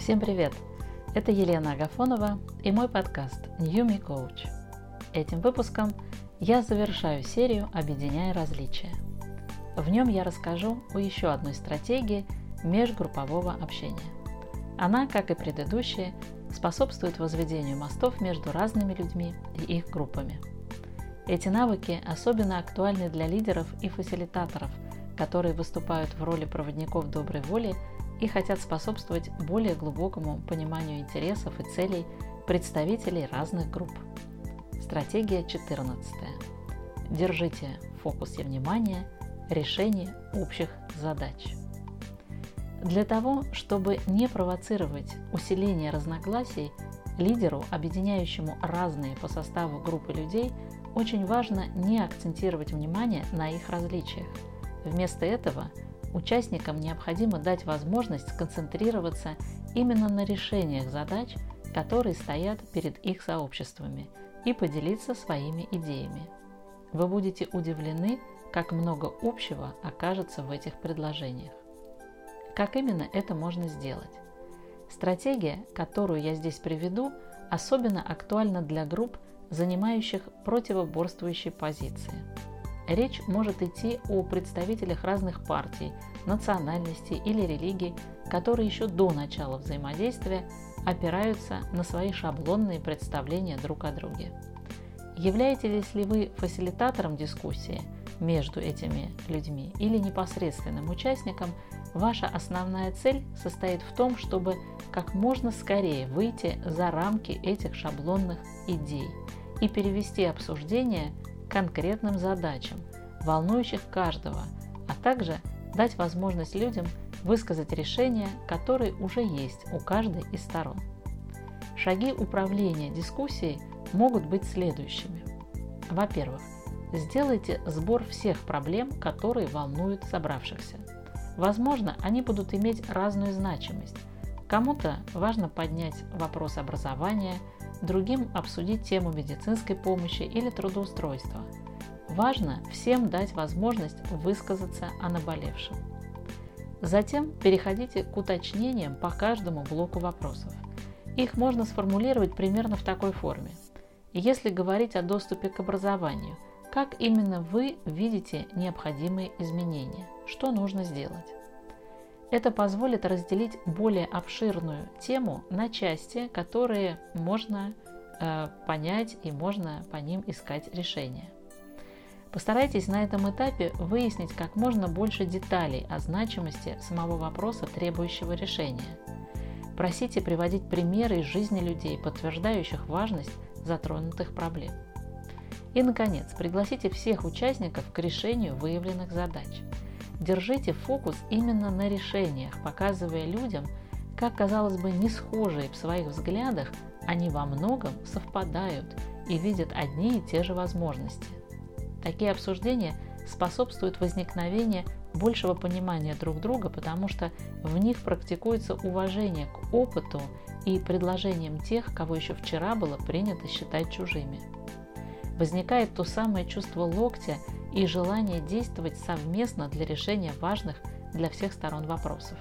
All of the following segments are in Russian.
Всем привет! Это Елена Агафонова и мой подкаст New Me Coach. Этим выпуском я завершаю серию «Объединяя различия». В нем я расскажу о еще одной стратегии межгруппового общения. Она, как и предыдущие, способствует возведению мостов между разными людьми и их группами. Эти навыки особенно актуальны для лидеров и фасилитаторов, которые выступают в роли проводников доброй воли и хотят способствовать более глубокому пониманию интересов и целей представителей разных групп. Стратегия 14. Держите в фокусе внимания решение общих задач. Для того, чтобы не провоцировать усиление разногласий, лидеру, объединяющему разные по составу группы людей, очень важно не акцентировать внимание на их различиях. Вместо этого – Участникам необходимо дать возможность сконцентрироваться именно на решениях задач, которые стоят перед их сообществами, и поделиться своими идеями. Вы будете удивлены, как много общего окажется в этих предложениях. Как именно это можно сделать? Стратегия, которую я здесь приведу, особенно актуальна для групп, занимающих противоборствующие позиции. Речь может идти о представителях разных партий, национальностей или религий, которые еще до начала взаимодействия опираются на свои шаблонные представления друг о друге. Являетесь ли вы фасилитатором дискуссии между этими людьми или непосредственным участником, ваша основная цель состоит в том, чтобы как можно скорее выйти за рамки этих шаблонных идей и перевести обсуждение конкретным задачам, волнующих каждого, а также дать возможность людям высказать решения, которые уже есть у каждой из сторон. Шаги управления дискуссией могут быть следующими. Во-первых, сделайте сбор всех проблем, которые волнуют собравшихся. Возможно, они будут иметь разную значимость. Кому-то важно поднять вопрос образования, другим обсудить тему медицинской помощи или трудоустройства. Важно всем дать возможность высказаться о наболевшем. Затем переходите к уточнениям по каждому блоку вопросов. Их можно сформулировать примерно в такой форме. Если говорить о доступе к образованию, как именно вы видите необходимые изменения? Что нужно сделать? Это позволит разделить более обширную тему на части, которые можно э, понять и можно по ним искать решения. Постарайтесь на этом этапе выяснить как можно больше деталей о значимости самого вопроса, требующего решения. Просите приводить примеры из жизни людей, подтверждающих важность затронутых проблем. И, наконец, пригласите всех участников к решению выявленных задач – Держите фокус именно на решениях, показывая людям, как, казалось бы, не схожие в своих взглядах, они во многом совпадают и видят одни и те же возможности. Такие обсуждения способствуют возникновению большего понимания друг друга, потому что в них практикуется уважение к опыту и предложениям тех, кого еще вчера было принято считать чужими. Возникает то самое чувство локтя и желание действовать совместно для решения важных для всех сторон вопросов.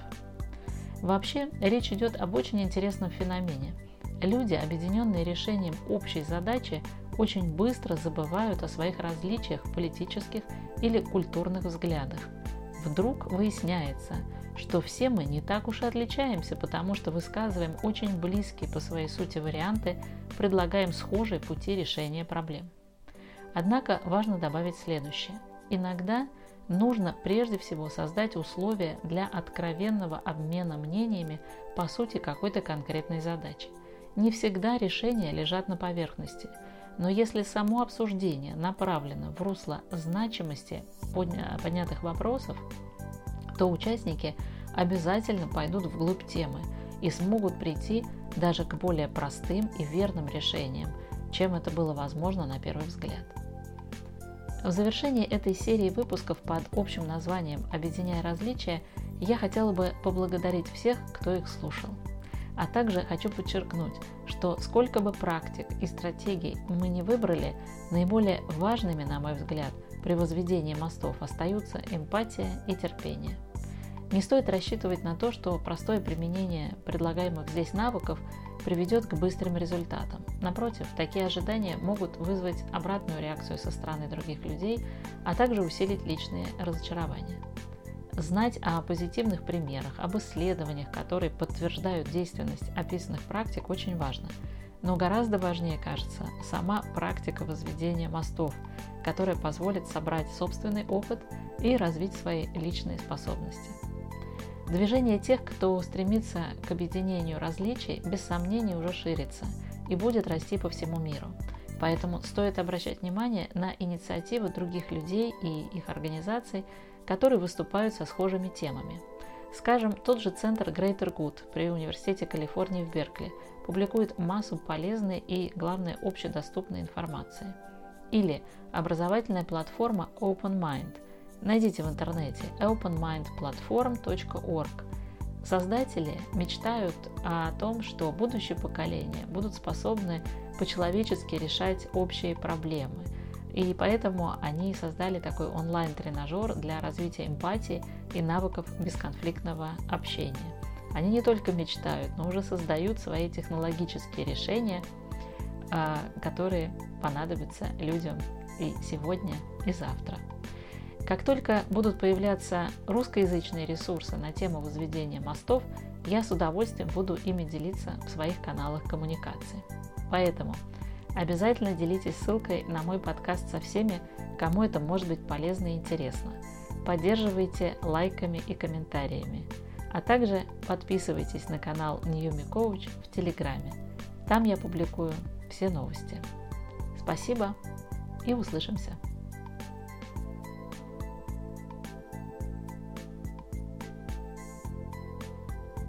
Вообще, речь идет об очень интересном феномене. Люди, объединенные решением общей задачи, очень быстро забывают о своих различиях политических или культурных взглядах. Вдруг выясняется, что все мы не так уж и отличаемся, потому что высказываем очень близкие по своей сути варианты, предлагаем схожие пути решения проблем. Однако важно добавить следующее. Иногда нужно прежде всего создать условия для откровенного обмена мнениями по сути какой-то конкретной задачи. Не всегда решения лежат на поверхности, но если само обсуждение направлено в русло значимости поднятых вопросов, то участники обязательно пойдут вглубь темы и смогут прийти даже к более простым и верным решениям, чем это было возможно на первый взгляд. В завершении этой серии выпусков под общим названием «Объединяя различия» я хотела бы поблагодарить всех, кто их слушал. А также хочу подчеркнуть, что сколько бы практик и стратегий мы не выбрали, наиболее важными, на мой взгляд, при возведении мостов остаются эмпатия и терпение. Не стоит рассчитывать на то, что простое применение предлагаемых здесь навыков приведет к быстрым результатам. Напротив, такие ожидания могут вызвать обратную реакцию со стороны других людей, а также усилить личные разочарования. Знать о позитивных примерах, об исследованиях, которые подтверждают действенность описанных практик, очень важно. Но гораздо важнее, кажется, сама практика возведения мостов, которая позволит собрать собственный опыт и развить свои личные способности. Движение тех, кто стремится к объединению различий, без сомнений уже ширится и будет расти по всему миру. Поэтому стоит обращать внимание на инициативы других людей и их организаций, которые выступают со схожими темами. Скажем, тот же центр Greater Good при Университете Калифорнии в Беркли публикует массу полезной и, главное, общедоступной информации. Или образовательная платформа Open Mind – Найдите в интернете openmindplatform.org. Создатели мечтают о том, что будущее поколение будут способны по-человечески решать общие проблемы. И поэтому они создали такой онлайн-тренажер для развития эмпатии и навыков бесконфликтного общения. Они не только мечтают, но уже создают свои технологические решения, а, которые понадобятся людям и сегодня, и завтра. Как только будут появляться русскоязычные ресурсы на тему возведения мостов, я с удовольствием буду ими делиться в своих каналах коммуникации. Поэтому обязательно делитесь ссылкой на мой подкаст со всеми, кому это может быть полезно и интересно. Поддерживайте лайками и комментариями. А также подписывайтесь на канал Newmi Coach в Телеграме. Там я публикую все новости. Спасибо и услышимся!